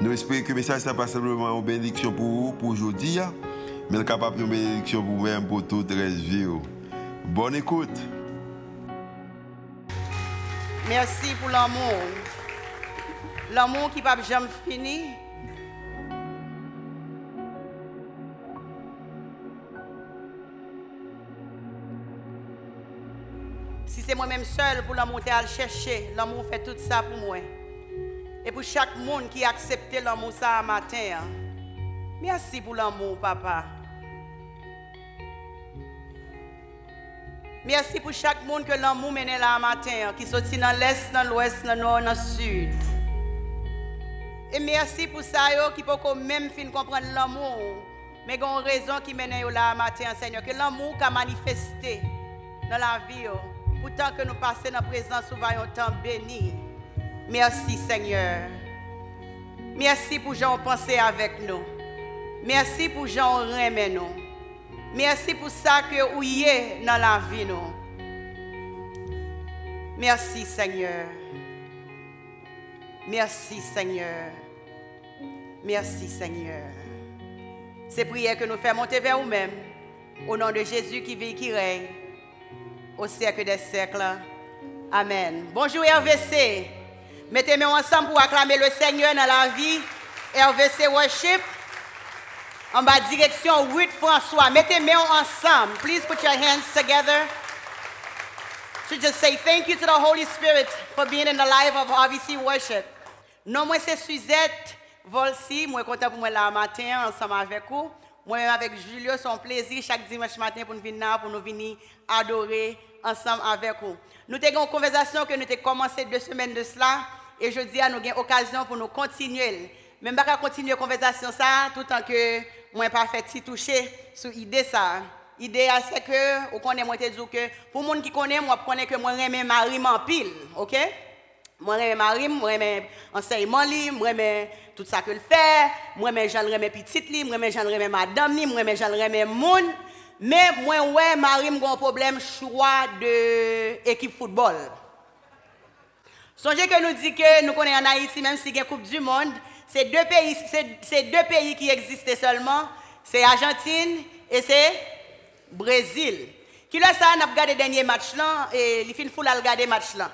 Nous espérons que le message n'est pas simplement une bénédiction pour vous, pour aujourd'hui, hein. mais capable de bénédiction pour vous-même, pour toute la vie. Oh. Bonne écoute. Merci pour l'amour. L'amour qui va jamais finir. Si c'est moi-même seul pour l'amour à le chercher, l'amour fait tout ça pour moi. Et pour chaque monde qui a accepté l'amour ça matin. Hein. Merci pour l'amour, papa. Merci pour chaque monde que l'amour mène là matin, hein, qui sortit dans l'est, dans l'ouest, dans le nord, dans le sud. Et merci pour ça qui peut même fin comprendre l'amour. Mais il y a raison qui mène là matin, Seigneur, que l'amour a manifesté dans la vie. Pourtant que nous passons dans la présence, nous voyons temps béni. Merci Seigneur. Merci pour gens penser avec nous. Merci pour gens remet nous. Merci pour ça que vous êtes dans la vie nous. Merci Seigneur. Merci Seigneur. Merci Seigneur. C'est prière que nous faisons monter vers vous-même. Au nom de Jésus qui vit, qui règne. Au siècle des siècles. Amen. Bonjour RVC. Mettez-moi ensemble pour acclamer le Seigneur dans la vie. RVC Worship. En bas direction 8 François. Mettez-moi ensemble. Please put your hands together. To just say thank you to the Holy Spirit for being in the life of RVC Worship. Non, moi c'est Suzette Volsi. Moi content pour moi là matin ensemble avec vous. Moi avec Julio, un plaisir chaque dimanche matin pour nous venir pour nous venir adorer ensemble avec vous. Nous avons une conversation que nous avons commencé deux semaines de cela E jodi an nou gen okasyon pou nou kontinuel. Men baka kontinuye konvezasyon sa, tout an ke mwen pa fet si touche sou ide sa. Ide a se ke, ou konen mwen te djou ke, pou moun ki konen mwen, konen ke mwen reme marim an pil, ok? Mwen reme marim, mwen reme anseyman li, mwen reme tout sa ke l fè, mwen reme jan reme pitit li, mwen reme jan reme madam li, mwen reme jan reme moun. Men mwen wè marim gon problem chwa de ekip foutbol. Songez que nous dit que nous connaissons en Haïti, même si il y a Coupe du Monde, c'est deux pays, c'est deux pays qui existent seulement. C'est Argentine et c'est Brésil. Qui là ça, on a regardé le dernier match là, et il fait fou à regarder match là.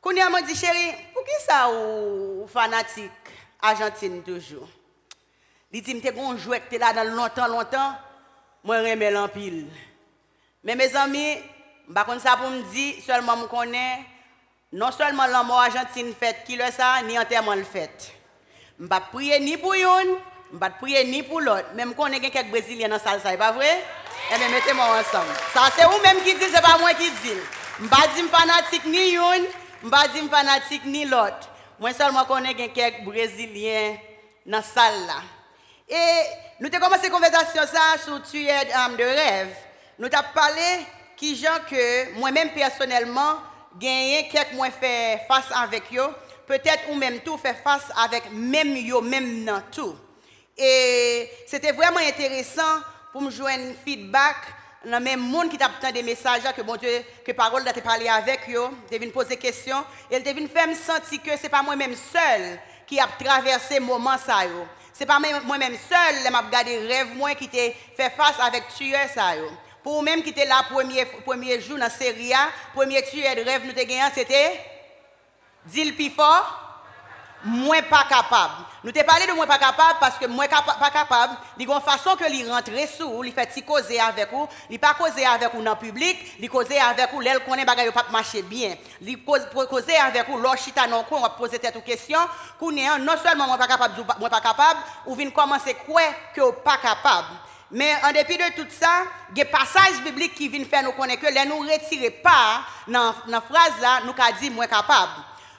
Quand m'a dit, chérie, pour qui ça ou fanatique Argentine toujours? Il dit, je un joueur qui là dans longtemps, longtemps, moi j'aime l'empile. Mais mes amis, ne sais pas pour me dire, seulement je connais non seulement l'amour Argentine fait qui le ça, ni enterrement le fait. Je ne prier ni pour une, je ne prier ni pour l'autre. Même quand on a quelques Brésiliens dans la salle, ça n'est pas vrai? Eh bien, mettez-moi ensemble. Ça, c'est vous-même qui dites, ce n'est pas moi qui dis. Je ne vais pas fanatique ni une, je ne vais pas fanatique ni l'autre. Moi seulement connais quelques Brésiliens dans la salle. Et nous avons commencé la conversation ça sur tuer de rêve. Nous avons parlé qui gens que moi-même personnellement, gagné quelques mois fait face avec eux, peut-être ou même tout fait face avec même yo, même non tout. Et c'était vraiment intéressant pour me un feedback dans même monde qui t'a des messages que bon Dieu que parole t'a parlé avec eux, devait me poser des questions et me faire me sentir que c'est pas moi-même seul qui a traversé moment ça yo. C'est pas moi-même seul, qui m'a regardé rêve moi qui t'ai fait face avec tueur ça. Pour même qui était là premier premier jour dans la série premier tueur de rêve nous te gagné c'était dit le fort moins pas capable. Nous t'ai parlé de moins pas capable parce que moins pas capable, il y a une façon que il rentre sous, il fait causer avec vous, il pas causer avec vous dans le public, il causer avec vous l'aile connaît bagaille pas marcher bien. Il causer avec vous l'or chita non on va poser cette question, non seulement moins pas capable, moins pas capable, ou vient commencer quoi que pas capable. Mais en dépit de tout ça, il y a passages bibliques qui viennent faire nous connaître que les nous retirer pas dans la phrase là, nous avons dit moins capable.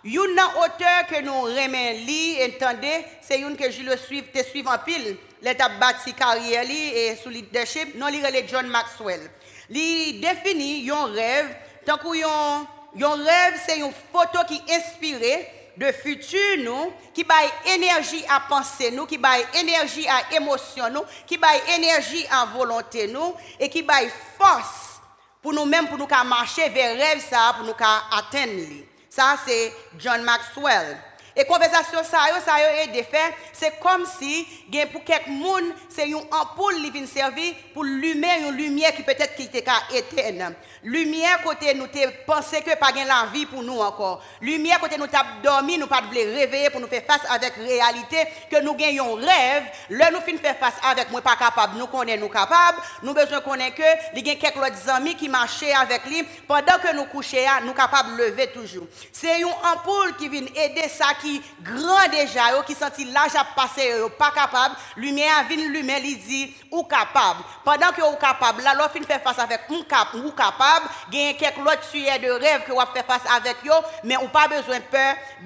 Une auteur que nous remet li entendez, c'est une que je le suis te suivre en pile l'étape bâti carrière et sous leadership, non li relè John Maxwell. Li définit yon rêve, tant que yon rêve c'est une photo qui inspire de futur nous, qui baille énergie à penser nous, qui baille énergie à émotion nous, qui baille énergie à volonté nous, et qui baille force pour nous-mêmes, pour nous marcher vers rêve ça, pour nous atteindre. Ça, c'est John Maxwell. Et conversation ça yo ça yo est de c'est comme si pour quelques c'est une ampoule qui vient servir pour lumière une lumière qui peut-être qui était éteinte. Lumière côté nous te penser que pas gain la vie pour nous encore. Lumière côté nous t'a dormi, nous pas voulait réveiller pour nous faire face avec réalité que nous gagnons rêve, là nous fin faire face avec moi pas capable, nous connaît nous capable, nous besoin connaître que il y a quelques amis qui marchaient avec lui pendant que nous coucher nous capable lever toujours. C'est une ampoule qui vient aider ki gran deja yo, ki senti laj ap pase yo, yo pa kapab, lume avin lume li di ou kapab. Pendan ki yo ou kapab, la lo fin fè fase avèk ou, kap, ou kapab, genye kek lot suyè de rev ki wap fè fase avèk yo, men ou pa bezwen pe,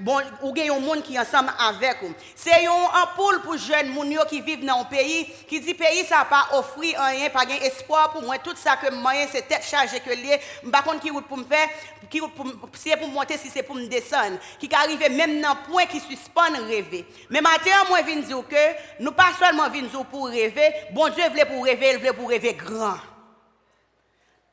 bon, ou gen yon moun ki ansam avèk ou. Se yon ampoule pou jen moun yo ki vive nan yon peyi, ki di peyi sa pa ofri an yon, pa gen espoir pou mwen, tout sa ke mwen se tet chaje ke liye, mbakon ki wout pou mfè, ki wout pou, si e pou monte, si se pou mdesan, ki ka arrive men nan point qui suspend rêver. Mais maintenant, moi, je dire que nous pas seulement pour rêver, bon Dieu voulait pour rêver, il voulait pour rêver grand.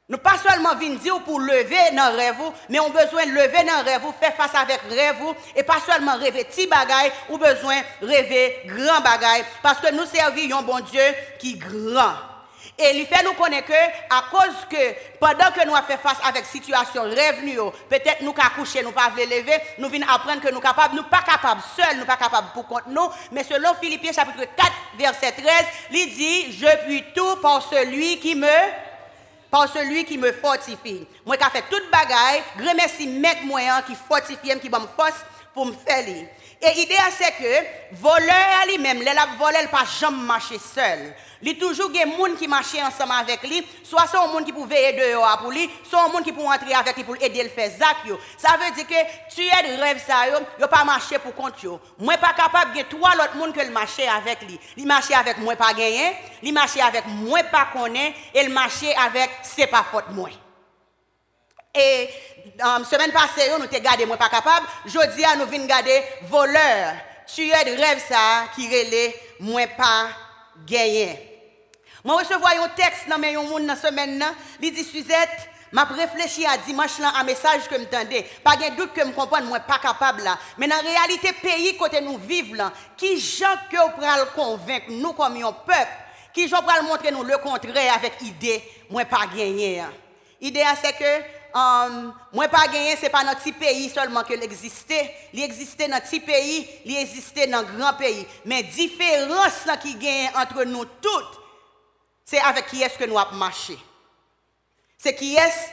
Nous pas seulement venir pour lever dans rêve, mais on besoin de lever dans rêve, faire face avec rêve, et pas seulement rêver petit bagaille, ou besoin rêver grand bagaille, parce que nous servons un bon Dieu qui grand. Et il fait nous connaître que, à cause que, pendant que nous avons fait face avec situation revenue, peut-être nous avons couché, nous pas lever, nous venons apprendre que nous sommes capables, nous pas capables seuls, nous pas capables pour compte nous, mais selon Philippiens chapitre 4, verset 13, il dit, je puis tout par celui qui me par celui qui me fortifie. Moi qui fait toute bagaille, remercie mettre moyen qui fortifie, qui me force pour me. Et l'idée c'est que voleur lui-même, la voleur, pas jamais marcher seul. Il toujours des gens qui marchent ensemble avec lui, soit un monde qui peut veiller dehors pour lui, soit monde qui peut entrer avec lui pour aider le faire zac Ça veut dire que tu es de rêve ça yo, yo pas marcher pour compte yo. Moi pas capable de trois autres monde que le marcher avec lui. Il marcher avec moi pas gagner, il marcher avec moi pas connaît et le marcher avec c'est pas faute moi. Et um, semaine passée, nous t'es gardé, moi pas capable. Jeudi, nous vîn garder voleur, tueur de rêve ça, qui relait, moi pas gagné. Moi recevoir un texte dans mes monde dans semaine là, il dit Suzette, m'a réfléchi à dimanche là un message que m'tendais. Pas de doute que me comprendre moi pas capable là. Mais en réalité pays côté nous vivons là, qui gens que pral convaincre nous comme un peuple, qui gens pral montrer nous le contraire avec idée moi pas gagné. Idée c'est que um, moi pas gagné, c'est pas notre petit pays seulement que l'existait. Il existait dans petit pays, il existait dans grand pays. Mais différence qui gagne entre nous toutes, c'est avec qui est-ce que nous avons marché. C'est qui est-ce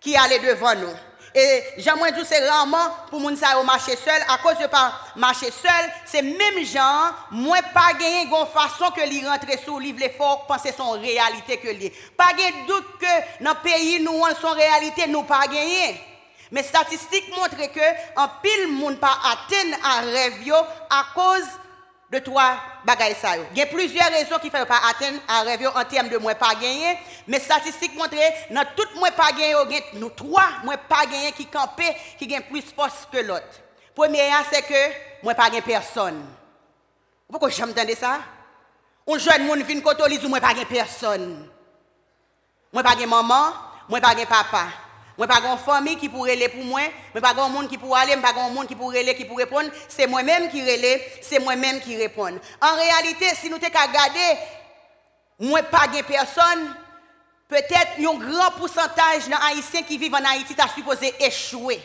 qui allait devant nous. Et j'aimerais dire c'est rarement pour moun ça marcher seul à cause de pas marcher seul, c'est même gens moi pas gagner gon façon que li rentrer sous livre l'effort penser son réalité que li. Pas de doute que dans pays nous on son réalité nous pas gagner. Mais statistiques montrent que en pile monde pas atteint à rêve à cause de trois bagailles ça. Il y a plusieurs raisons qui font pas atteindre un rêve en termes de moins pas gagner, mais statistiques montrent dans tout moins pas gagné, nous trois moins pas gagner qui campé qui gagne plus force que l'autre. Premier c'est que moins pas gagner personne. Pourquoi j'aime entendre ça Un jeune monde vient côté ou moins pas gagner personne. Moins pas gagner maman, moins pas gagner papa. Moi pas une famille qui pourrait aller pour moi, moi pas un monde qui pourrait aller, pas un monde qui pourrait aller qui pourrait répondre, c'est moi-même qui qui répond. En réalité, si nous t'avons regardé moi pas de personne, peut-être un grand pourcentage de haïtiens qui vivent en Haïti t'a supposé échouer.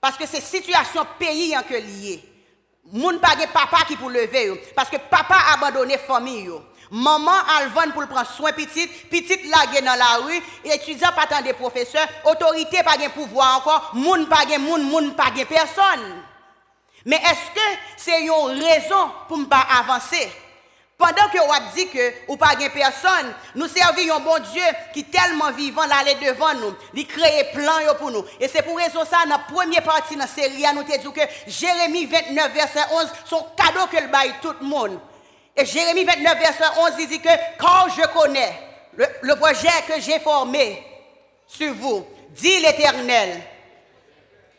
Parce que c'est situation pays en que lié. Moun pas de papa qui pour lever parce que papa a abandonné famille Maman a pour prendre soin petit, petit lagué dans la rue, étudiant pas tant de professeurs, autorité pas de pouvoir encore, moun pas de moun, moun pas de personne. Mais est-ce que c'est une raison pour ne pas avancer? Pendant que on dit que ou pas de personne, nous servons un bon Dieu qui est tellement vivant là devant nous, il crée plan pour nous. Et c'est pour raison ça dans la première partie de la série nous te dit que Jérémie 29 verset 11 son cadeau que le bail tout le monde. Et Jérémie 29, verset 11, il dit que quand je connais le, projet que j'ai formé sur vous, dit l'Éternel,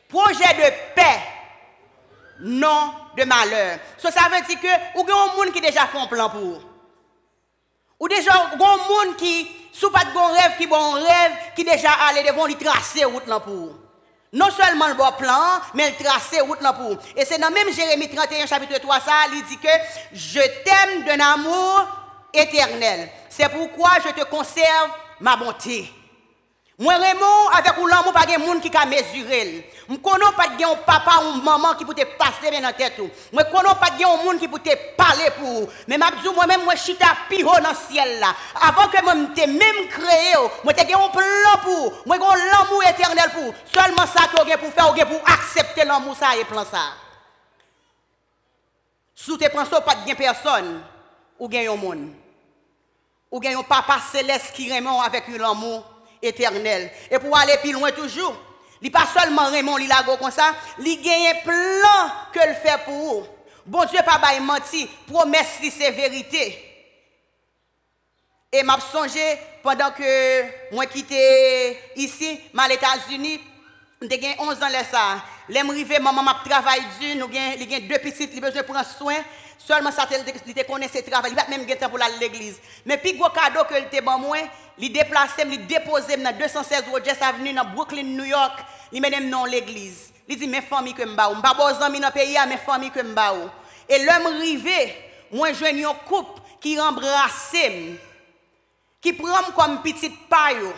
projet de paix, non de malheur. So, ça veut dire que, ou un monde qui déjà un plan pour. Ou déjà, un monde qui, sous pas de bon rêve, qui bon rêve, qui déjà allé devant lui tracer route pour. Non seulement le bon plan, mais le tracer route là pour. Et c'est dans même Jérémie 31, chapitre 3, ça, il dit que je t'aime d'un amour éternel. C'est pourquoi je te conserve ma bonté. Moi, Raymond, avec ou l'amour, pas de monde qui a mesuré. Je ne connais pas de papa ou maman qui peut te passer dans la tête. Je ne connais pas de monde qui peut te parler pour. Mais je moi-même, moi, je suis haut dans le ciel là. Avant que je même créé, moi, j'ai un plan pour. J'ai l'amour éternel pour. Seulement ça que pour faire, pour accepter l'amour ça et plan ça. Tu prends ça, pas de personne, ou bien un monde. Ou bien un papa céleste qui remet avec l'amour éternel. Et pour aller plus loin toujours, il pas seulement Raymond il lago comme ça, il gagne plan que le fait pour vous. Bon Dieu pas bail menti, promesse c'est vérité. Et m'a songé pendant que moi quitté ici, mal États-Unis, j'ai 11 ans là ça. Les m'rivé maman m'a travaillé dur, nous gagne deux petites, il besoin prendre soin. Seulement ça, il te connaît ses travail. Il va même temps pour aller à l'église. Mais puis, gros cadeau que te bon moi, il déplace, il dépose dans 216 Rogers Avenue, dans Brooklyn, New York. Il mène dans l'église. Il dit, mes familles que m'bao. M'bao bon ami dans le pays, ah, mes familles que m'bao. Et l'homme rivé, moi, je un couple qui embrasse, qui prend comme petite paille,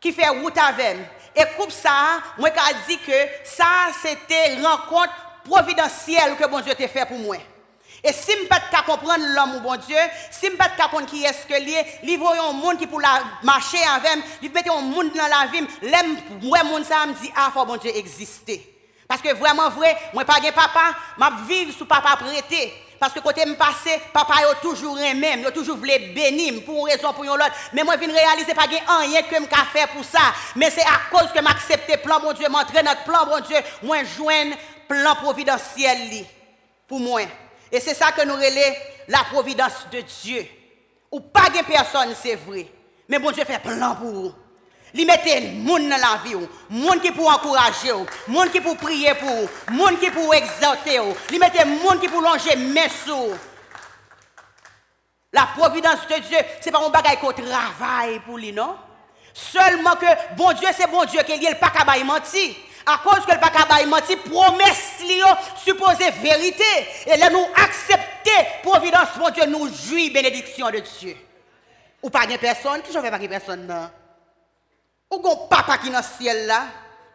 qui fait route avec. Et couple ça, moi, qui dit que ça, c'était rencontre providentielle que bon Dieu t'a fait pour moi. Et si je ne pas comprendre l'homme, bon Dieu, si je ne pas comprendre qui est-ce que lié, il voit un monde qui pour la marcher avec, il met un monde dans la vie, l'aime, moi, monde ça me dit, ah, faut bon Dieu exister. Parce que vraiment vrai, moi pas de papa, m'a vivre sous papa prêté. Parce que côté me passé, papa a toujours même, a toujours voulu bénir pour une raison pour une autre. Mais moi, je viens réaliser pas rien que je faire pour ça. Mais c'est à cause que m'accepter plan, bon Dieu, m'entrer notre plan, bon Dieu, moi, joindre plan providentiel pour moi. Et c'est ça que nous relais la providence de Dieu. Ou pas de personne, c'est vrai. Mais bon Dieu fait plan pour vous. Il mettait monde dans la vie, monde qui pour encourager, monde qui pour prier pour, monde qui pour exalter, il mettait monde qui pour longer mes sous. La providence de Dieu, c'est pas un bagage qu'on travaille pour lui, non? Seulement que bon Dieu, c'est bon Dieu qui est le pas qu'à mentir à cause que le pas menti, promesse supposée vérité. Et là, nous accepter providence, mon Dieu, nous jouir bénédiction de Dieu. Ou pas de personne, qui je fais pas de personne, non. Ou un papa qui dans le ciel là,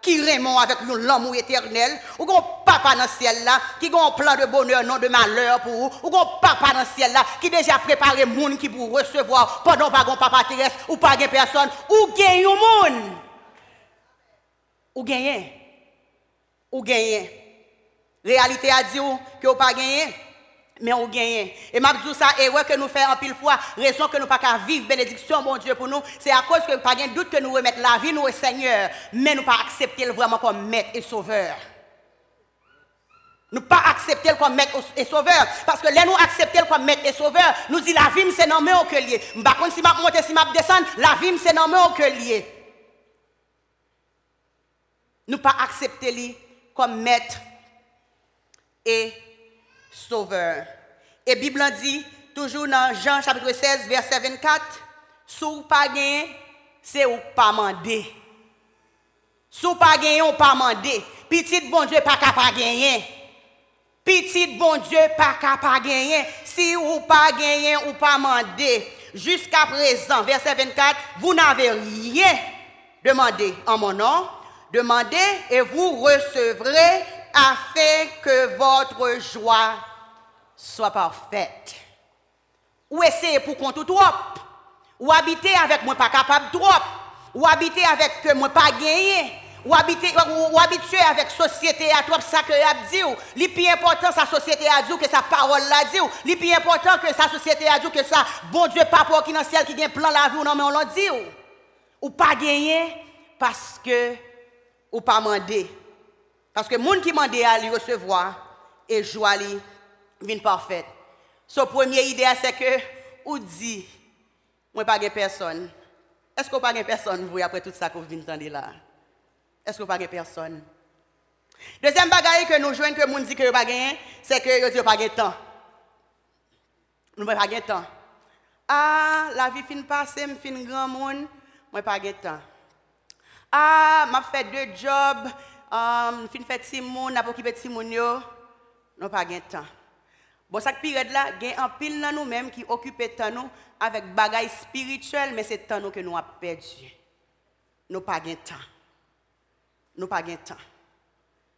qui remonte avec l'amour éternel, ou un papa dans le ciel là, qui un plan de bonheur, non de malheur pour vous, ou un papa dans le ciel là, qui déjà préparé monde qui pour recevoir pendant pas un papa terrestre, ou pas de personne, ou gagne un monde. Ou gagne ou gagner. Réalité a dit que vous pas gagné, mais on gagne. Et m'a dit ça, et ouais que nous faisons en pile fois, raison que nous pas qu'à vivre bénédiction, mon Dieu, pour nous, c'est à cause que pas de doute que nous remettons la vie, nous, au Seigneur, mais nous pas accepter vraiment comme maître et sauveur. Nous pas accepter comme maître et sauveur. Parce que là, nous accepter comme maître et sauveur, nous dit la vie, c'est nommé au lié. Par contre, si je monte, si je descend, la vie, c'est nommé au lié. Nous pas accepter lui comme maître et sauveur. Et Bible dit, toujours dans Jean chapitre 16, verset 24, sous pas c'est ou pas mandé. Sous pas gagné, ou pas mandé. Petit bon Dieu pas capable gagner. Petit bon Dieu pas capable gagner. Si ou pas gagné ou pas mandé. Jusqu'à présent, verset 24, vous n'avez rien demandé en mon nom. Demandez et vous recevrez afin que votre joie soit parfaite. Ou essayez pour compte trop. Ou habiter avec moi pas capable trop. Ou habiter avec moi pas gagné. Ou habiter ou, habituer avec société à trop ça que dit. Le plus important sa société a dit que sa parole l'a dit. Le plus important que sa société a dit que ça bon Dieu papa qui dans ciel qui a plan la vie non mais on l'a dit. Ou pas gagné parce que ou pas demander. Parce que monde qui demande à lui recevoir et joie lui vient parfaite. Son première idée, c'est que, ou dit, moi pas de personne. Est-ce qu'on pas de personne, vous, après tout ça que vous venez d'entendre là? Est-ce qu'on pas de personne? Deuxième bagaille que nous jouons, que nous dit que pas gagné, c'est que nous dit pas de temps. Nous pas de temps. Ah, la vie fin passée, je fin grand monde, moi pas de temps. Ah, m'a fait deux jobs, um, fin fait Simon, n'a pas occupé Simon yo, nous pas de temps. Bon, cette période là, a un pile dans nous-mêmes qui occupe temps nous avec bagaille spirituel, mais c'est temps nous que nous avons perdu. Nous pas de temps. Nous pas de temps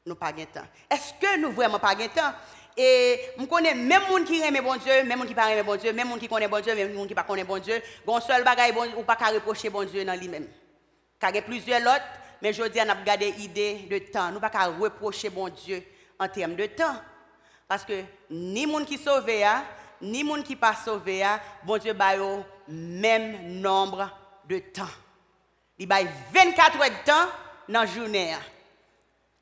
nous pas de temps. Est-ce que nous vraiment pas de temps? Et je connais même gens qui aiment bon Dieu, même gens qui pas aiment bon Dieu, même gens qui connaissent bon Dieu, même gens qui pas connaissent bon Dieu. Bon seul bagaille bon ou pas qu'à reprocher bon Dieu dans lui-même. Car il y a plusieurs autres, mais je dis on a gardé idée de temps. Nous pas qu'à reprocher bon Dieu en termes de temps. Parce que ni gens qui sauvé ni gens qui pas sauvé bon Dieu ba le même nombre de temps. Il a 24 heures de temps dans la journée.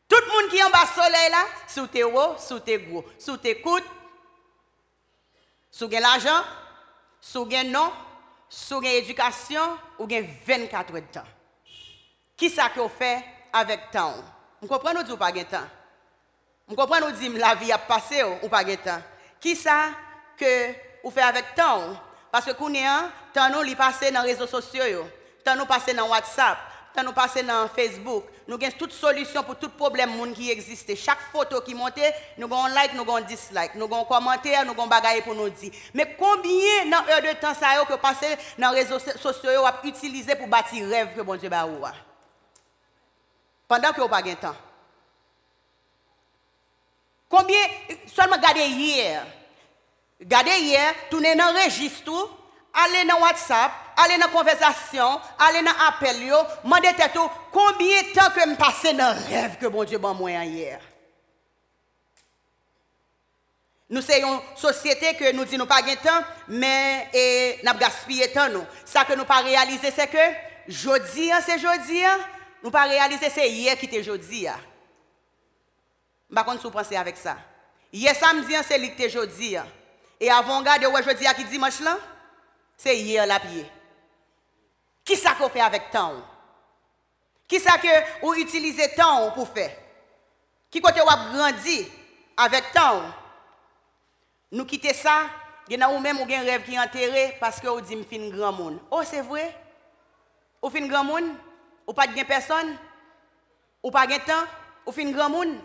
Tout le monde qui est en bas soleil là, sous tes hauts, sous tes gros, sous tes coudes, sous l'argent, sous le nom, sous l'éducation, ou 24 heures de temps. Qui ça que vous fait avec temps? Vous comprenez ou pas de temps? Vous comprenez ou dit la vie a passé ou pas de temps? Qui ça que vous fait avec temps? Parce que nous, temps nous, il passe dans les réseaux sociaux, temps nous passe dans WhatsApp, quand nous passons dans Facebook, nous avons toutes solutions pour tout problème qui existe. Chaque photo qui monte, nous avons like, nous avons dislike, nous avons un commentaire, nous avons bagage pour nous dire. Mais combien d'heures de temps ça que passer dans les réseaux sociaux à utiliser pour bâtir rêve que bon Dieu va Pendant que vous n'avez pas de temps. Combien, seulement regardez hier. Regardez hier, tournez dans le registre, allez dans WhatsApp, allez dans la conversation, allez dans l'appel, demandez tout combien de temps que je passe dans le rêve que bon Dieu m'a moi hier? Nous sommes une société que nous disons pas de temps, mais et, nous gaspillé temps. Nous. Ça que nous pas réaliser, c'est que jeudi, c'est jeudi, nous pas réaliser, c'est hier qui était jeudi. Je ne sais pas si vous avec ça. Hier samedi, c'est lui qui était jeudi. Et avant, regardez, jeudi qui dimanche là, c'est hier la pied. Qui ça qu'on fait avec temps? Qui ça que vous utilisez temps pour faire? Qui côté vous grandi avec temps? Nous quittons ça, y a ou même un rêve qui est enterré parce que vous que fin grand monde. Oh, c'est vrai? Ou fin grand monde? Ou pas de personne? Ou pas de temps? Ou fin grand monde?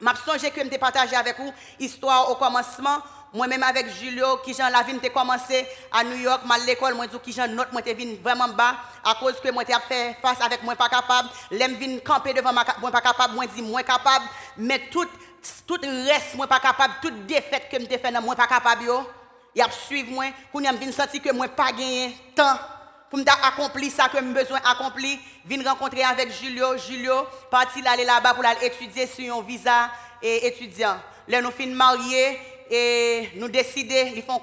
Je songe que je partagé avec vous histoire au commencement moi-même avec Julio, qui j'en la vie commencé à New York, mal l'école, moi qui j'en note, moi venu vraiment bas à cause que moi t'ai fait face avec moi pas capable, l'aime vinn camper devant moi pas capable, moi dis moins capable, mais tout tout reste moi pas capable, toute défaite que m'te fait dans moi pas capable yo, y a suivre moi, pour y vinn sentir que moi pas gagné temps pour m'accomplir ça que j'ai besoin d'accomplir, vinn rencontrer avec Julio, Julio parti aller là-bas pour aller étudier sur un visa et étudiant. Là nous fin mariés et nous décider, ils font,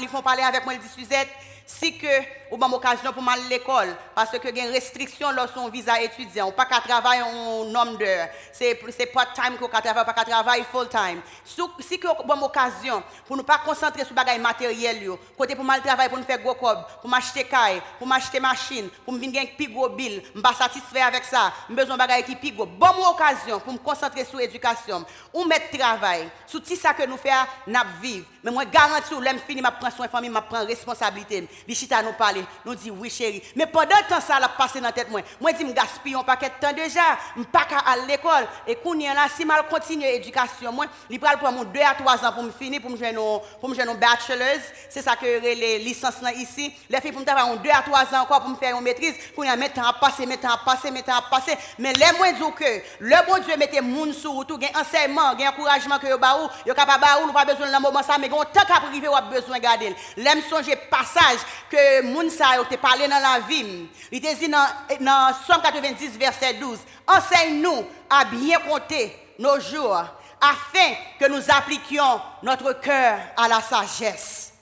ils font parler avec moi, ils disent Suzette, si que ou une occasion pour à l'école parce que y a une restriction lorsqu'on visa étudiant, on pas qu'à travailler un nombre d'heures. C'est c'est part time qu'on travaille, pas qu'à travailler full time. Si que une occasion pour ne pas concentrer sur bagages matériels yo, côté pour mal travailler pour nous faire gros cob, pour m'acheter caille, pour m'acheter machine, pour me venir plus gros bill, me pas satisfait avec ça, besoin bagages qui plus gros. Bonne occasion pour me concentrer sur l'éducation, ou mettre travail, sur tout ça que nous faisons, n'a vivre. Mais moi garantis ou l'aime fini m'a prendre soin famille, m'a prendre responsabilité. Bichita nous parler, nous dit oui chérie. Mais pendant temps ça l'a passé dans tête moi. Moi dis me gaspille un paquet de temps déjà, me pas à l'école et kounya là si mal continuer l'éducation moi, il pral prendre 2 à 3 ans pour me finir pour me jouer pour me jouer bachelors, c'est ça que les licences là ici. Les filles pour me travailler 2 à 3 ans encore pour me faire une maîtrise, kounya mettre à passer, mettre à passer, mettre à passer. Mais les moins dire que le bon Dieu mette moun sur tout, gain enseignement, gain encouragement que yo ba ou, yo capable ba ou, pas besoin dans moment ça mais gon tant qu'à privé ou besoin garder. L'aime songer passage que moun sa yo te parlé dans la vie. Il te dit dans, dans Somme 90 verset 12, enseigne-nous à bien compter nos jours afin que nous appliquions notre cœur à la sagesse.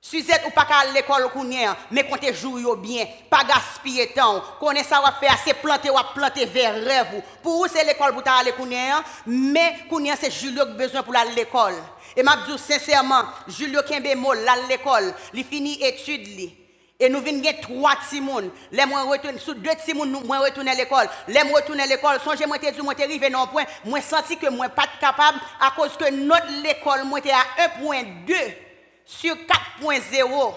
Suzette ou pas qu'à l'école kounien, mais tu joues bien, pas gaspiller temps, connaît ça va faire c'est planter ou planter vers rêve. Pour vous c'est l'école pour aller kounien, mais kounien c'est Julio qui besoin pour aller l'école. Et m'a dit sincèrement, Julio qui bémol là l'école, il finit étude li. Et nous venons trois timons. Les moi retourne sous deux timons, nous moi retourner l'école. Les moi retourner à l'école, songez moi te dit moi arrivé non point, moi senti que moi pas capable à cause que notre l'école moi à 1.2 sur 4.0.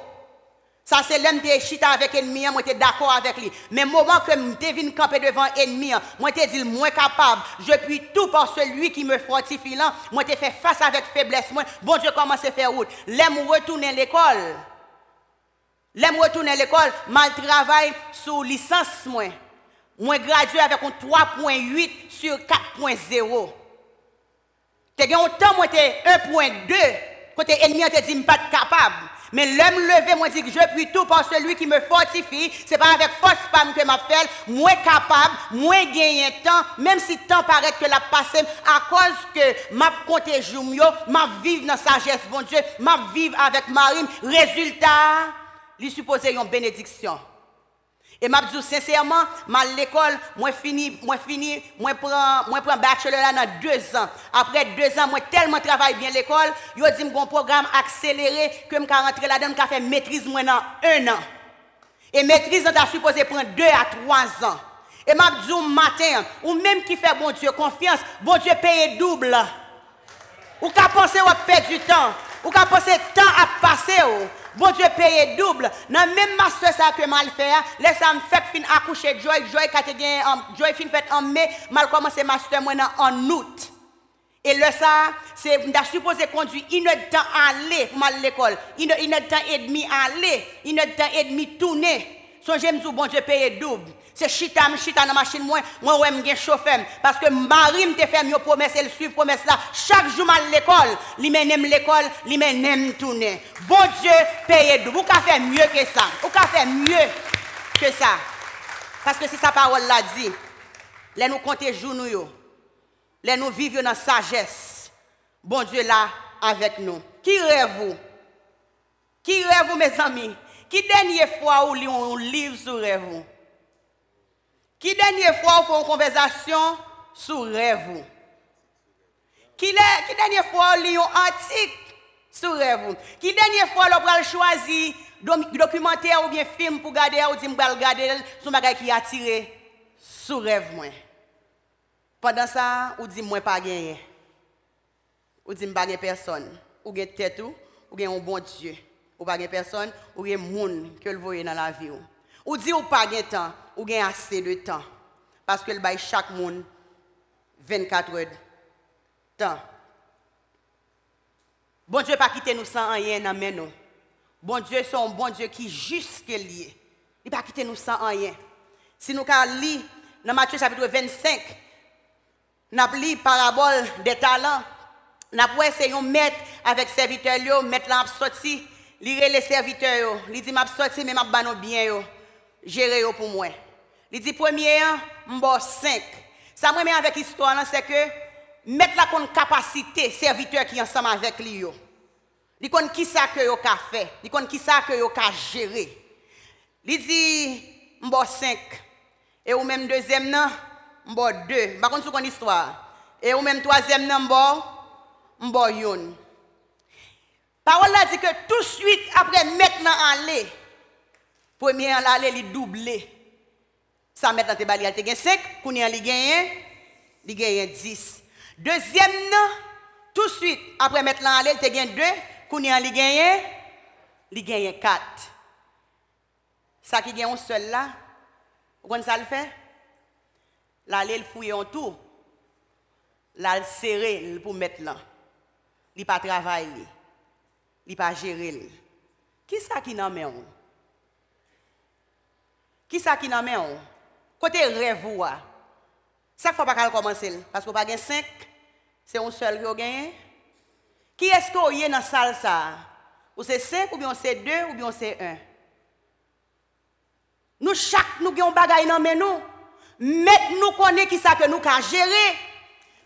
Ça, c'est l'homme qui chita avec l'ennemi, moi, j'étais d'accord avec lui. Mais moment que je viens camper devant l'ennemi, moi, je dit moins capable. Je puis tout par celui qui me fortifie là. Moi, je fait face avec faiblesse. Moi, bon Dieu, commence à faire route? L'aime retourner à l'école. L'aime retourner à l'école, mal travail sous licence, moi. Moi, gradué avec un 3.8 sur 4.0. Tu as un temps, moi, 1.2. Côté ennemi, te dit, pas capable. Mais l'homme levé, moi dit que je puis tout par celui qui me fortifie. C'est pas avec force femme que m'a fait, moins capable, moins gagné temps, même si temps paraît que la passé, à cause que m'a compté jour, m'a vivre dans sagesse, bon Dieu, m'a vivre avec Marie. Résultat, lui supposé une bénédiction. Et m'a dit sincèrement, ma l'école, moi fini, moi fini, moi prends, moi prends bachelor là dans deux ans. Après deux ans, moi tellement travaille bien l'école, yo dit mon programme accéléré que me rentrer là-dedans, me faire maîtrise dans un an. Et maîtrise on t'a supposé prendre deux à trois ans. Et m'a dit matin, ou même qui fait bon Dieu confiance, bon Dieu paye double. Ou qu'à penser ou perdre du temps, ou qu'à penser temps à passer. Bon Dieu paye double. Dans même master ça que mal fait, laisse me fait fin accoucher Joy, Joy quand Joy fin fait en mai, mal commencé master moi en août. Et là ça, c'est on supposé conduire une heure de temps aller pour mal l'école, une, heure de temps et demi aller, une heure de temps et demi tourner. Songez me bon Dieu paye double. C'est chita, chita dans machine, moi, moi, ouais, je chauffeur. Parce que Marie me fait une promesse, elle suit promesse là. Chaque jour, à l'école, il m'aime l'école, il m'aime tourner. Bon Dieu, paye double. Vous pouvez faire mieux que ça? Vous pouvez faire mieux que ça? Parce que c'est sa parole l'a dit. Les nous compter jour nous, les nous vivons dans sagesse. Bon Dieu là avec nous. Qui rêve vous? Qui rêve vous, mes amis? Ki denye fwa ou li yon liv sou rev ou? Ki denye fwa ou fon konvezasyon sou rev ou? Ki, le, ki denye fwa ou li yon antik sou rev ou? Ki denye fwa ou pral chwazi dokumenter ou bien film pou gade ou di mbal gade sou magay ki atire sou rev mwen? Pendan sa, ou di mwen pa genye? Ou di mba gen person? Ou gen tetou? Ou gen yon bon Diyo? Ou pas de personne, ou de monde que vous voyez dans la vie. Ou dit ou pas de temps, ou assez de temps. Parce que bail chaque monde 24 heures de temps. Bon Dieu pas quitter nous sans rien dans. Bon Dieu c'est un bon Dieu qui juste lié. Il pas quitter nous sans rien. Si nous lisons dans Matthieu chapitre 25, nous lu parabole des talents. Nous avons essayé de mettre avec serviteur, mettre l'en Li les serviteurs yo, li sorti mais m'a banon bien yo. Gérer yo pour moi. Li premier m'bo 5. Ça moi avec histoire c'est que mettre la kon capacité serviteur qui ensemble avec lui yo. Li kon qui que yo ka fait, kon qui que yo ka gérer. Li m'bo 5 et ou même deuxième nan m'bo 2. Par contre sur histoire. Et ou même troisième nan m'bo m'bo 1. Parole là dit que tout de suite, après maintenant aller, premier en aller, il doublé. Ça maintenant, tu as gagné 5, qu'on y a gagné 10. Deuxième, tout de suite, après maintenant aller, tu as gagné 2, qu'on y a gagné, il gagné 4. Ça qui gagne un seul là, vous comprenez ça le fait? Là, il fouille en tout. Là, il serré pour mettre là. Il pas travailler il pas gérer. Qui ça qui n'en met on? Qui qui n'en met on? Côté rêve ou Ça faut pas commencer parce qu'on pas gain 5, c'est un seul qui gagne. Qui est-ce qu'on est dans salle? Ou c'est 5 ou bien c'est 2 ou bien c'est 1? Nous chaque nous avons bagaille dans nous. Nous qui que nous avons gérer.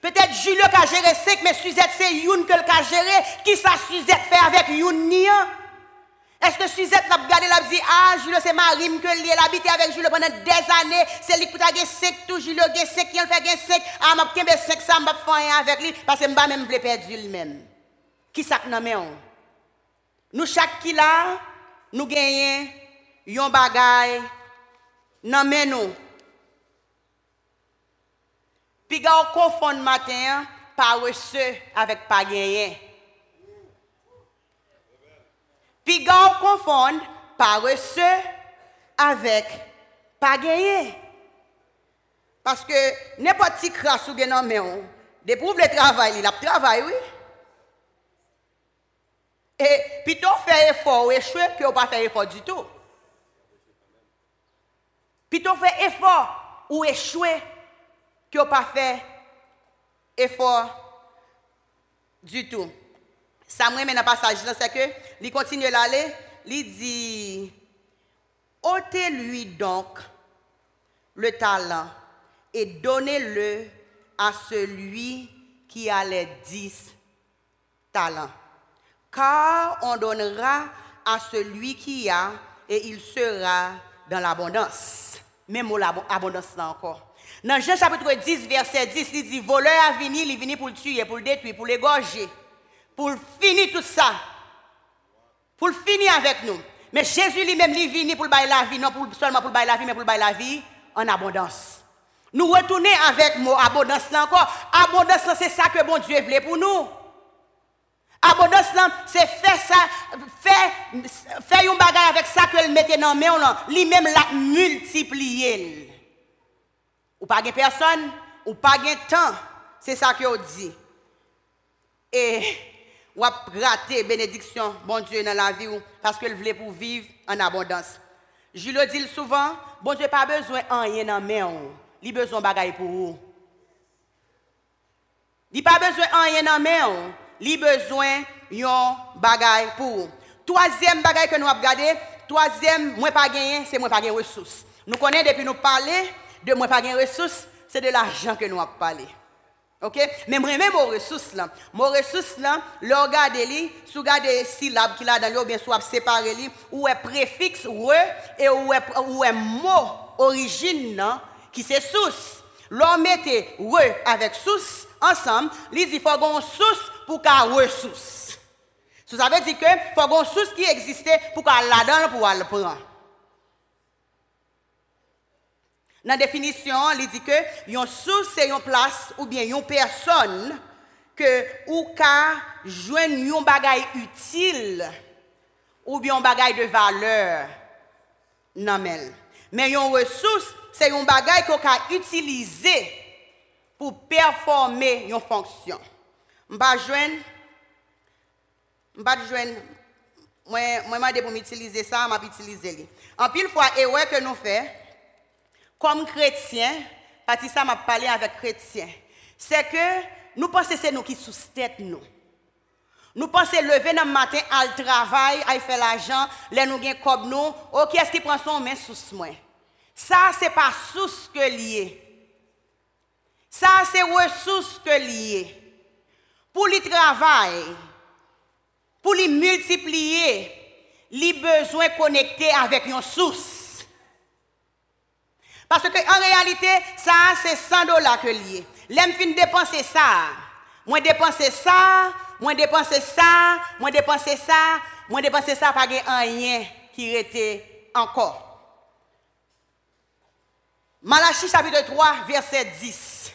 Peut-être qui a géré 5, mais Suzette, c'est Youn que a géré. Qui ça Suzette fait avec Youn Est-ce que Suzette l'a regardé, l'a dit, ah, Julio, c'est Marim que elle habité avec Julio pendant des années. C'est lui qui a sec tout, Julio, a sec, qui a fait sec. Ah, m'a kembe sec ça, m'a fait rien avec lui, parce que m'a même voulu perdre lui-même. Qui ça que nous Nous, chaque qui là, nous gagnons, yon bagay, nan men nous. Pi ga ou konfon maten, pa wese avèk pa genyen. Pi ga ou konfon, pa wese avèk pa genyen. Paske ne pati kras ou genan menon, depouv le travay li, lap travay wè. Oui? E pito fè efor ou e chwe, pi ou pa fè efor du tout. Pito fè efor ou e chwe, échouer que pas faire effort du tout. Ça me dans le passage, c'est que, il continue d'aller, il dit, ôtez-lui donc le talent et donnez-le à celui qui a les dix talents. Car on donnera à celui qui a et il sera dans l'abondance. Même l'abondance là encore. Dans Jean chapitre 10, verset 10, il dit, voleur a venu, il est venu pour le tuer, pour le détruire, pour l'égorger pour finir tout ça. Pour finir avec nous. Mais Jésus lui-même, il venu pour le la vie, non pour, seulement pour le la vie, mais pour le la vie en abondance. Nous retournons avec mot abondance encore. Abondance c'est ça que bon Dieu voulait pour nous. Abondance c'est faire ça, faire, faire un bagage avec ça que le mettait dans main, lui-même l'a multiplié. Ou pas de personne, ou pas de temps. C'est ça que dit. Et ou a raté bénédiction, bon Dieu, dans la vie parce qu'il voulait pour vivre en abondance. Je le dis souvent, bon Dieu pas besoin de rien dans main, il besoin bagaille pour vous. Il pas besoin de rien dans main, il besoin de bagaille pour vous. Troisième bagaille que nous avons regardé, troisième, moi pas gagné, c'est moi pas gagné ressources. Nous connaissons depuis nous parler de mwen pa gen resous, se de l'ajan ke nou ap pale. Ok? Men mwen men mwen resous lan. Mwen resous lan, lor gade li, sou gade silab ki la dan yo, ben sou ap separe li, ou e prefix re, e ou e, ou e mo orijin nan, ki se sous. Lor mette re avek sous, ansam, li di fagon sous pou ka resous. Sou sa ve di ke fagon sous ki egziste pou ka la dan pou al pran. Nan definisyon, li di ke yon sou se yon plas ou bien yon person ke ou ka jwen yon bagay util ou bien yon bagay de valeur nan men. Men yon resous se yon bagay ko ka utilize pou performe yon fonksyon. Mba jwen, mba jwen, mwen mwen de pou m'utilize sa, mwen m'utilize li. An pil fwa, ewe ke nou fey, comme chrétien, que ça m'a parlé avec chrétien, c'est que nous pensons que c'est nous qui sous-tête nous. Nous pensons lever dans le matin au travail, à faire l'argent, les nous gagnons comme nous, ok, est-ce qu'il prend son main sous moi? Ça, c'est pas sous que lié. Ça, c'est ressources que lié. Pour le travail, pour les multiplier, les besoins connectés avec une source. Parce qu'en réalité, ça, c'est 100 dollars que lié. L'aime fin dépenser ça. Moi dépenser ça, moi dépenser ça, moi dépenser ça, moi dépenser ça, pas rien qui était encore. Malachie chapitre 3, verset 10.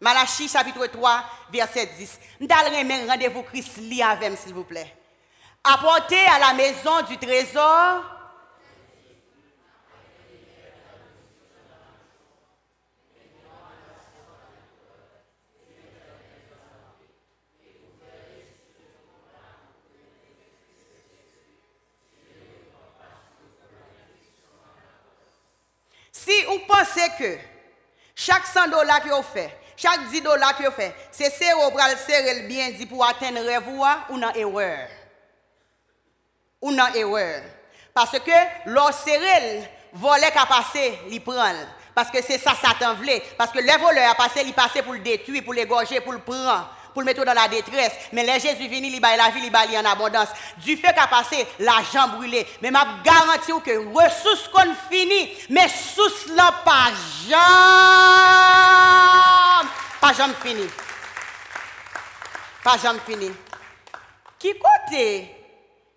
Malachie chapitre 3, verset 10. Nous allons rendez-vous Christ li avec s'il vous plaît. Apportez à la maison du trésor Si vous pensez que chaque 100 dollars que vous faites, chaque 10 dollars que vous faites, c'est le serrer le bien pour atteindre rêve ou une erreur. Ou une erreur. Parce que l'or serré, volet qui a passé, il prend. Parce que c'est ça Satan voulait. Parce que les voleurs a passé, il passé pour le détruire, pour l'égorger, pour le prendre. Pour le mettre dans la détresse. Mais les Jésus vini, il la vie, il en abondance. Du fait qu'a passé, l'argent brûlé. Mais m'a garanti que ressources qu'on finit, mais sous là pas jamais, pas jamais fini. Pas jamais fini. Qui côté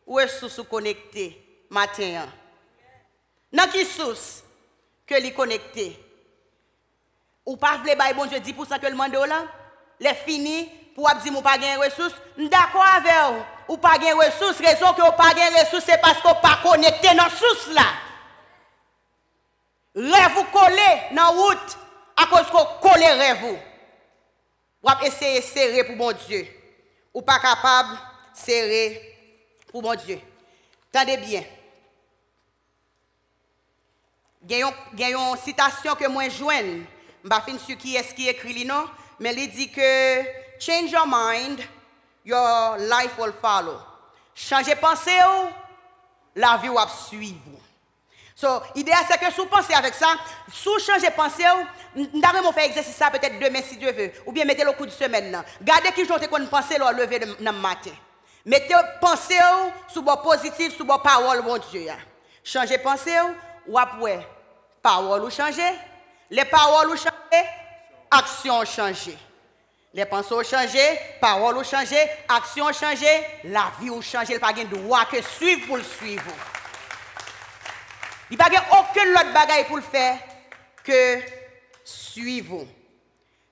ressources connectées matin? Dans qui source que les connecté? Ou pas bay bon Dieu 10% que le demande là? Les fini pour dire ou pas gain ressources. D'accord avec vous? Ou pas gain ressources, raison que ou pas gain ressources c'est parce qu'on pas connecté dans source là. Rêve vous coller dans route à cause qu'on colle rêve vous. Ou essayer serrer pour bon Dieu. Ou pas capable serrer pour bon Dieu. Tendez bien. Il y a une citation que moi joigne je ne sais pas qui est-ce qui écrit non, mais il dit que change your mind, your life will follow. Chanje panse ou, la vi ou ap suiv ou. So, ideya se ke sou panse avek sa, sou chanje panse ou, nda remon fe egzesi sa petet demen si Diyo ve, ou bien mette lo kou di semen nan. Gade ki jote kon panse lo leve nan mate. Mette panse ou sou bo pozitif, sou bo parol bon Diyo ya. Chanje panse ou, wap we, parol ou chanje, le parol ou chanje, aksyon chanje. Les pensées ont changé, paroles ont changé, actions ont changé, la vie a changé. Il n'y a pas de droit que suivre pour le suivre. Il n'y a pas aucune autre bagaille pour le faire que suivre.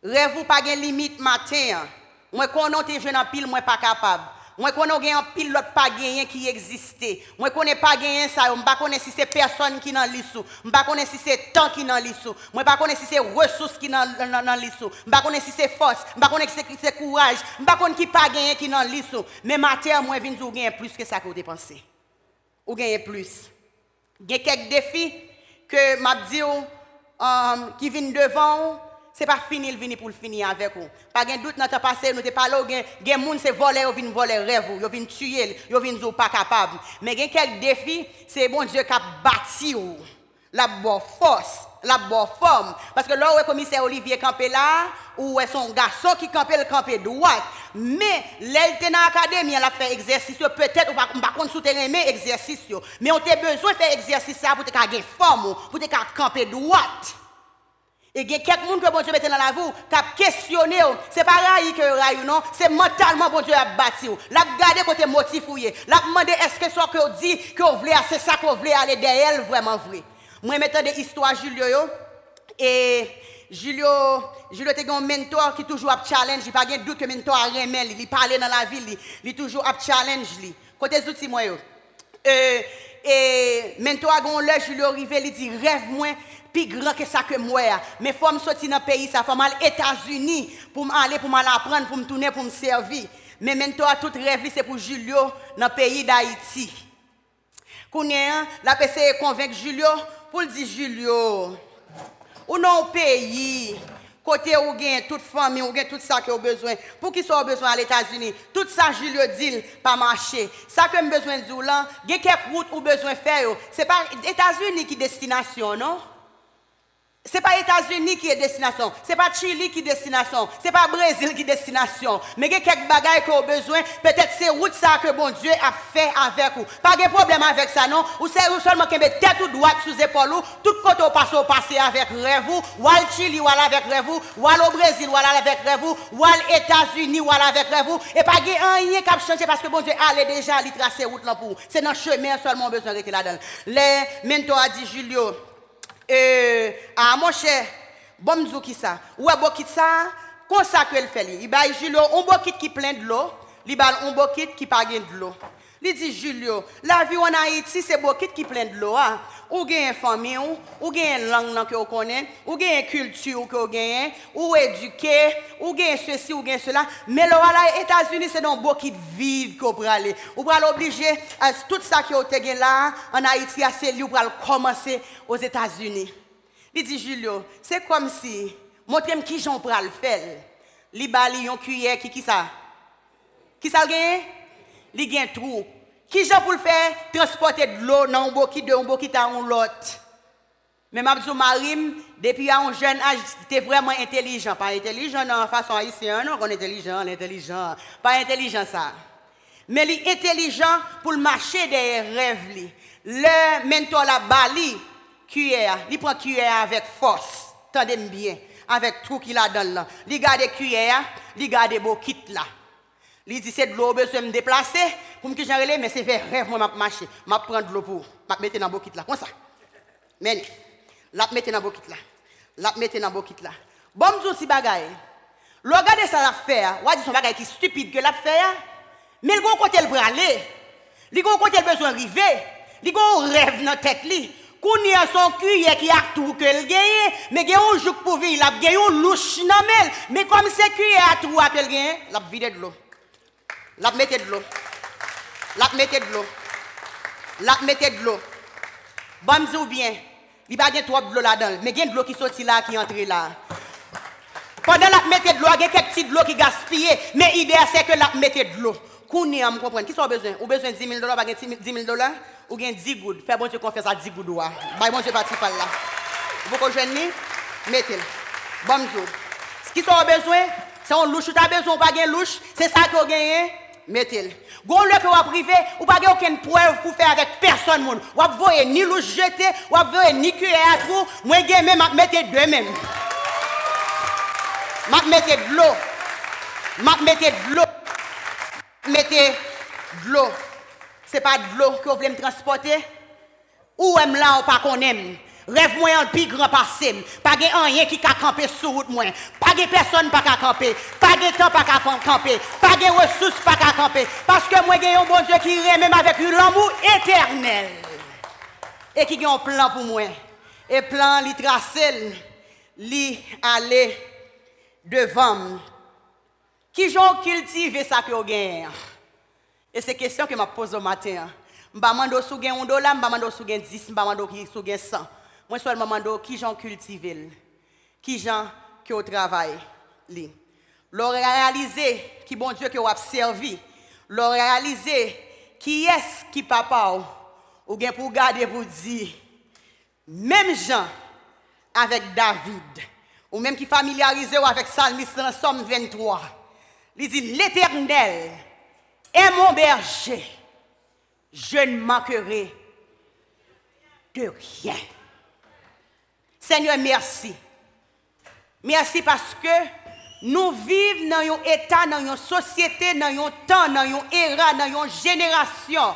Rêve pas de limite matin. Moi, quand on est jeune en pile, moi pas capable. Mwen konon gen yon pil lot pa genyen ki egziste. Mwen konen pa genyen sa yo, mba konen si se person ki nan lisou. Mba konen si se tan ki nan lisou. Mwen pa konen si se resous ki nan, nan, nan lisou. Mba konen si se fos, mba konen si se, se kouraj. Mba konen ki pa genyen ki nan lisou. Men mater mwen vin zou genyen plus ke sa ki ou depanse. Ou genyen plus. Gen kek defi ke map di yo um, ki vin devan ou. C'est pas fini, il vient pour finir avec vous. Pas de doute dans le passé, nous te a des gens qui voler, ils viennent voler rêve, ils viennent tuer, ils viennent pas capable. Mais il y a quelques défis, c'est bon Dieu qui a bâti la bonne force, la bonne forme. Parce que là où le commissaire Olivier campé là, ou est son garçon qui campé le campé droit. Mais l'été dans l'académie, elle a fait exercice, peut-être, ou pas contre souterrain, mais exercice. Mais on a besoin de faire exercice pour te faire forme, pour te camper droite. Et il y a quelqu'un que bon Dieu mette dans la vie, qui a questionné, c'est pas raï que raï, non, c'est mentalement bon Dieu a bâti. La garder côté motif La demander est-ce que ce que dit que vous voulez, c'est ça que vous voulez aller derrière, vraiment vrai. Moi, mettant des histoires Julio, et Julio, Julio était un mentor qui toujours a challenge, il pas de doute que mentor a remel, il parle dans la ville, il toujours a challenge. Côté outils, moi, euh, et mentor a gon là, Julio arrivé, il dit rêve moi plus grand que ça que moi. Mais faut me sortir dans le pays, ça faut mal États-Unis pour aller pour m'apprendre, pour me tourner, pour me servir. Mais maintenant, tout rêve, c'est pour Julio dans le pays d'Haïti. Kounen, la PC convainc Julio pour dire Julio, ou non pays, côté où gagne toute famille, ou gagne tout ça que a besoin. Pour qui soit besoin à l'États-Unis, tout ça Julio dit pas marcher. Ça que besoin de là, a quelques routes ou besoin de faire. C'est pas États-Unis qui destination, non? Ce n'est pas États-Unis qui est destination, ce n'est pas Chili qui est destination, ce n'est pas Brésil qui est destination. Mais il y a quelques bagages qu'on a besoin, peut-être c'est route ça que bon Dieu a fait avec vous. Pas de problème avec ça, non? Ou c'est seulement qui met tête ou droite sous épaule, tout côté au passé au passé avec rêve, ou al Chili ou avec rêve, ou al au Brésil ou avec rêve, ou al États-Unis ou avec rêve, et pas rien qui a changé parce que bon Dieu allait déjà lui tracer route là pour. C'est dans le chemin seulement besoin de là-dedans. Les mentors a dit Julio, euh, ah mon cher, bon mzou ki sa, ou a bokit sa, kon sa ke l feli. I bay jilo, on bokit ki plen de lo, li bal on bokit ki pa gen de lo. Il dit Julio, la vie en Haïti c'est bon qui plein de l'eau hein. Ou gagne famille ou gagne langue vous ou culture vous ou ou gagne ceci ou gagne cela, mais États-Unis c'est beaucoup de vide vous aller. Vous obligé à tout ça que vous là en Haïti c'est lui pour commencer aux États-Unis. Il dit Julio, c'est comme si montrez-moi qui j'en pour le bali yon qui qui ça? Qui ça gagne Li. Qui j'en pour le faire? Transporter de l'eau dans un bokit de un bokit à un lot. Mais Mabdou Marim, depuis un jeune âge, était vraiment intelligent. Pas intelligent la façon haïtienne, non, qu'on intelligent, l'intelligent. Pas intelligent ça. Mais il est intelligent pour marcher des rêves. Le mentor la bali, il prend cuillère avec force. Tendez bien, avec tout qu'il a dans là. Il garde cuillère, il garde beau kit là. Il dit c'est de l'eau, besoin me déplacer pour me que mais c'est vers rêve moi m'a marcher, m'a prendre de l'eau pour m'a mettre dans beau kit là comme ça. Mais la mettre dans beau kit là. La mettre dans beau kit là. Bon m'dou si bagaille. Regardez ça la faire, ou dit son bagaille qui stupide que la faire. Mais il côté le braler. Il côté le besoin arriver. Il rêve dans tête li. Koun y a son cuillère qui a tout que le gagne, mais il y a un jour pour vivre, il y a un louche dans mais comme c'est cuillère a tout que le gagne, la vide de l'eau. La mette de l'eau. La mette de l'eau. La mette de l'eau. Bon, ou bien, il n'y a pas trop de l'eau là-dedans, mais il y a de l'eau qui sortit là, qui entre là. Pendant la mette de l'eau, il y a quelques petites l'eau qui gaspillent, mais l'idée c'est que la mette de l'eau. Kouni à me comprendre. Qui sont besoin? Ou besoin de 10 000 dollars, pas 10 000 dollars? Ou bien 10 gouttes? Fais bon Dieu confiance à 10 gouttes. Bah, bon Dieu parti par là. Vous comprenez? Mettez-le. Bon jour. Ce qui sont besoin, c'est un louche. Tu as besoin pas de louche, c'est ça que vous gagnez. mettez-le. Gon le que vous privé, ou pas aucune preuve pour faire avec personne monde. Vous voyez ni le jeter, vous voyez ni que à trou, moi même mettez deux même. M'a mettez de l'eau. M'a mettez de l'eau. Mettez de l'eau. C'est pas de l'eau que vous voulez me transporter. Ou aime là ou pas qu'on aime. Rêve moi un plus grand passé. Pas rien qui a campé sur route moi. Pas de personne pas camper. Pas de temps pas camper. Pas de ressources pas camper. Parce que moi j'ai un bon Dieu qui est même avec l'amour éternel. Et qui a un plan pour moi. Et plan li tracé, li aller devant qui ont cultivé ça que gagnez Et c'est question que je pose au matin. Je demande si vous avez un dollar, je demande si vous avez 10, je demande si vous avez 100. Moi, seulement demande qui ont cultivé, qui ont qui au travail. Leur réaliser qui bon Dieu qui a servi. Leur réaliser qui est qui papa ou bien pour garder pour dire même Jean avec David ou même qui familiarisé avec Psalmiste dans Somme 23 il dit, l'Éternel est mon berger. Je ne manquerai de rien. Seigneur, merci. Merci parce que nous vivons dans un état, dans une société, dans un temps, dans une era, dans une génération.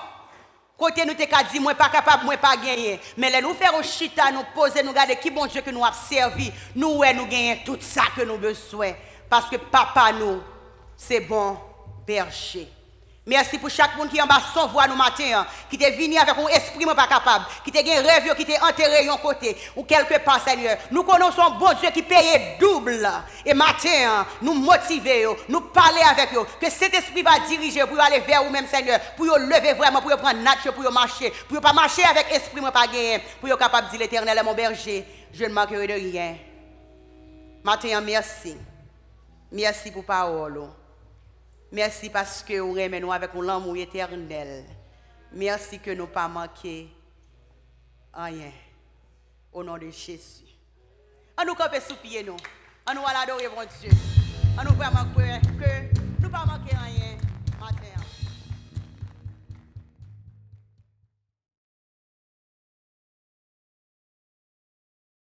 Côté nous t'es dit, moi pas capable, moi pas gagner. Mais là, nous faire au chita, nous poser, nous garder qui bon Dieu que nous avons servi. Nous, ouais, nous gagnons tout ça que nous besoin. Parce que papa nous, c'est bon berger. Merci pour chaque monde qui en bas voix nous matin, hein, qui est venu avec un esprit pas capable, qui te un rêve, qui t'est enterré un côté, ou quelque part, Seigneur. Nous connaissons un bon Dieu qui paye double. Et matin, hein, nous motiver, nous parler avec eux, que cet esprit va diriger pour aller vers vous-même, Seigneur, pour vous lever vraiment, pour vous prendre nature, pour vous marcher, pour vous pas marcher avec esprit pas gagné, pour vous capable de dire l'éternel est mon berger, je ne manquerai de rien. Matin, merci. Merci pour parole. Merci parce que vous aimez nous avec un amour éternel. Merci que nous pas manqué rien. Au nom de Jésus. On nous camper sous pied nous. On nous adorer mon Dieu. On nous vraiment que nous pas manquer